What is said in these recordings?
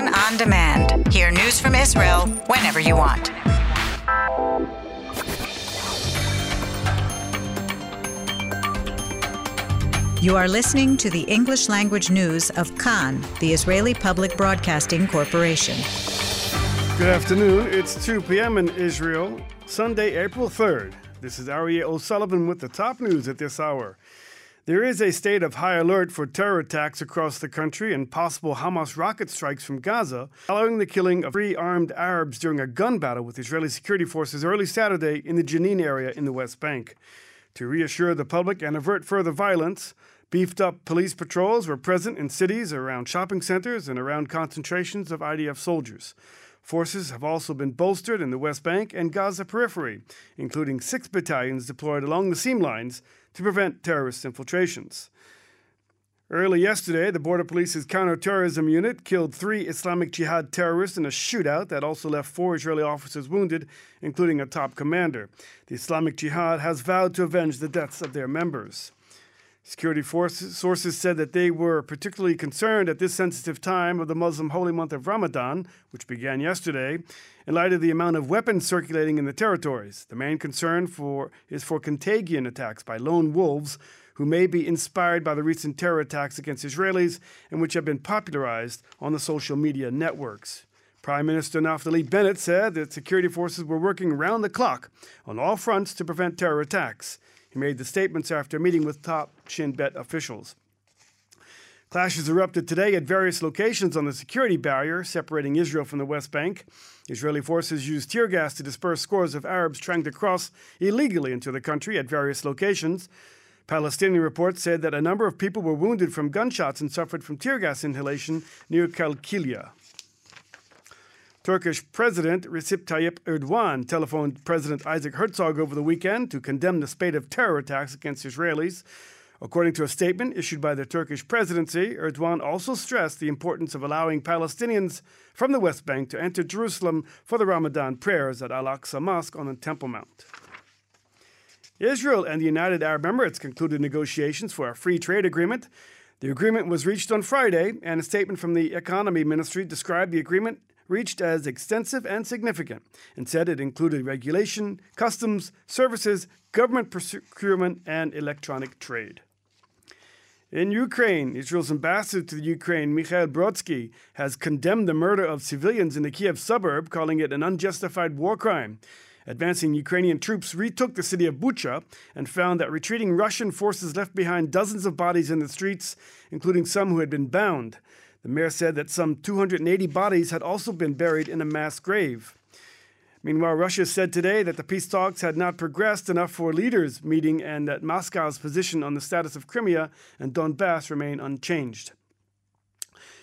Kan on demand. Hear news from Israel whenever you want. You are listening to the English language news of Kan, the Israeli Public Broadcasting Corporation. Good afternoon. It's 2 p.m. in Israel, Sunday, April 3rd. This is Aryeh O'Sullivan with the top news at this hour. There is a state of high alert for terror attacks across the country and possible Hamas rocket strikes from Gaza, following the killing of three armed Arabs during a gun battle with Israeli security forces early Saturday in the Jenin area in the West Bank. To reassure the public and avert further violence, beefed up police patrols were present in cities around shopping centers and around concentrations of IDF soldiers. Forces have also been bolstered in the West Bank and Gaza periphery, including six battalions deployed along the seam lines to prevent terrorist infiltrations. Early yesterday, the Border Police's counterterrorism unit killed three Islamic Jihad terrorists in a shootout that also left four Israeli officers wounded, including a top commander. The Islamic Jihad has vowed to avenge the deaths of their members. Security forces, sources said that they were particularly concerned at this sensitive time of the Muslim holy month of Ramadan, which began yesterday, in light of the amount of weapons circulating in the territories. The main concern for, is for contagion attacks by lone wolves who may be inspired by the recent terror attacks against Israelis and which have been popularized on the social media networks. Prime Minister Naftali Bennett said that security forces were working round the clock on all fronts to prevent terror attacks. He made the statements after meeting with top Shin Bet officials. Clashes erupted today at various locations on the security barrier separating Israel from the West Bank. Israeli forces used tear gas to disperse scores of Arabs trying to cross illegally into the country at various locations. Palestinian reports said that a number of people were wounded from gunshots and suffered from tear gas inhalation near Kalkilia. Turkish President Recep Tayyip Erdogan telephoned President Isaac Herzog over the weekend to condemn the spate of terror attacks against Israelis. According to a statement issued by the Turkish presidency, Erdogan also stressed the importance of allowing Palestinians from the West Bank to enter Jerusalem for the Ramadan prayers at Al Aqsa Mosque on the Temple Mount. Israel and the United Arab Emirates concluded negotiations for a free trade agreement. The agreement was reached on Friday, and a statement from the Economy Ministry described the agreement reached as extensive and significant and said it included regulation, customs, services, government procurement, and electronic trade. In Ukraine, Israel's ambassador to the Ukraine, Mikhail Brodsky, has condemned the murder of civilians in the Kiev suburb, calling it an unjustified war crime. Advancing Ukrainian troops retook the city of Bucha and found that retreating Russian forces left behind dozens of bodies in the streets, including some who had been bound. The mayor said that some 280 bodies had also been buried in a mass grave. Meanwhile, Russia said today that the peace talks had not progressed enough for leaders meeting and that Moscow's position on the status of Crimea and Donbass remain unchanged.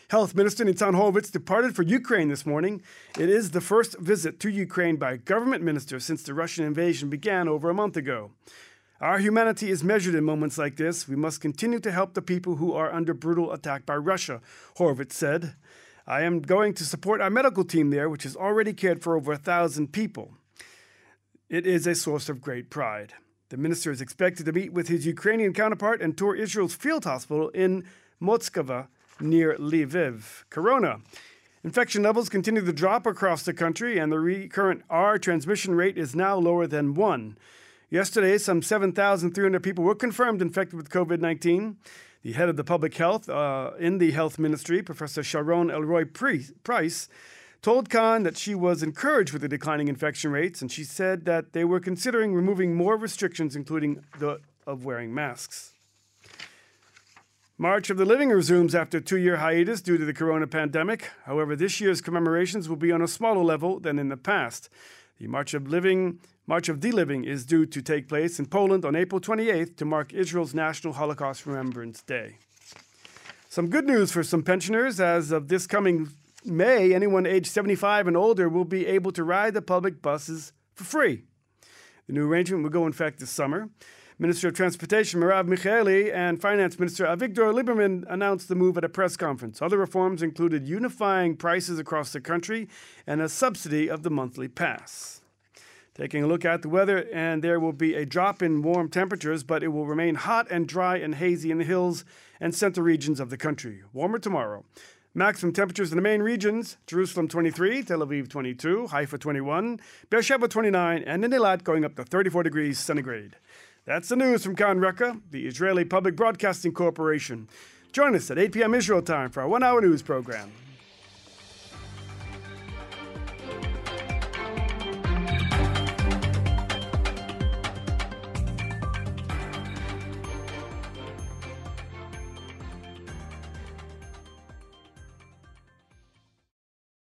Health Minister Nitzan Horowitz departed for Ukraine this morning. It is the first visit to Ukraine by a government minister since the Russian invasion began over a month ago. Our humanity is measured in moments like this. We must continue to help the people who are under brutal attack by Russia, Horowitz said. I am going to support our medical team there, which has already cared for over a thousand people. It is a source of great pride. The minister is expected to meet with his Ukrainian counterpart and tour Israel's field hospital in Mockzova near Lviv. Corona. Infection levels continue to drop across the country, and the recurrent R transmission rate is now lower than 1. Yesterday, some 7,300 people were confirmed infected with COVID 19. The head of the public health uh, in the health ministry, Professor Sharon Alroy-Preis, told Kan that she was encouraged with the declining infection rates, and she said that they were considering removing more restrictions, including the of wearing masks. March of the Living resumes after a two year hiatus due to the corona pandemic. However, this year's commemorations will be on a smaller level than in the past. The March of Living March of the Living is due to take place in Poland on April 28th to mark Israel's National Holocaust Remembrance Day. Some good news for some pensioners as of this coming May, anyone aged 75 and older will be able to ride the public buses for free. The new arrangement will go in effect this summer. Minister of Transportation Merav Michaeli and Finance Minister Avigdor Lieberman announced the move at a press conference. Other reforms included unifying prices across the country and a subsidy of the monthly pass. Taking a look at the weather, and there will be a drop in warm temperatures, but it will remain hot and dry and hazy in the hills and center regions of the country. Warmer tomorrow. Maximum temperatures in the main regions Jerusalem 23, Tel Aviv 22, Haifa 21, Beersheba 29, and in Eilat going up to 34 degrees centigrade. That's the news from Kan Reka, the Israeli Public Broadcasting Corporation. Join us at 8 p.m. Israel time for our one hour news program.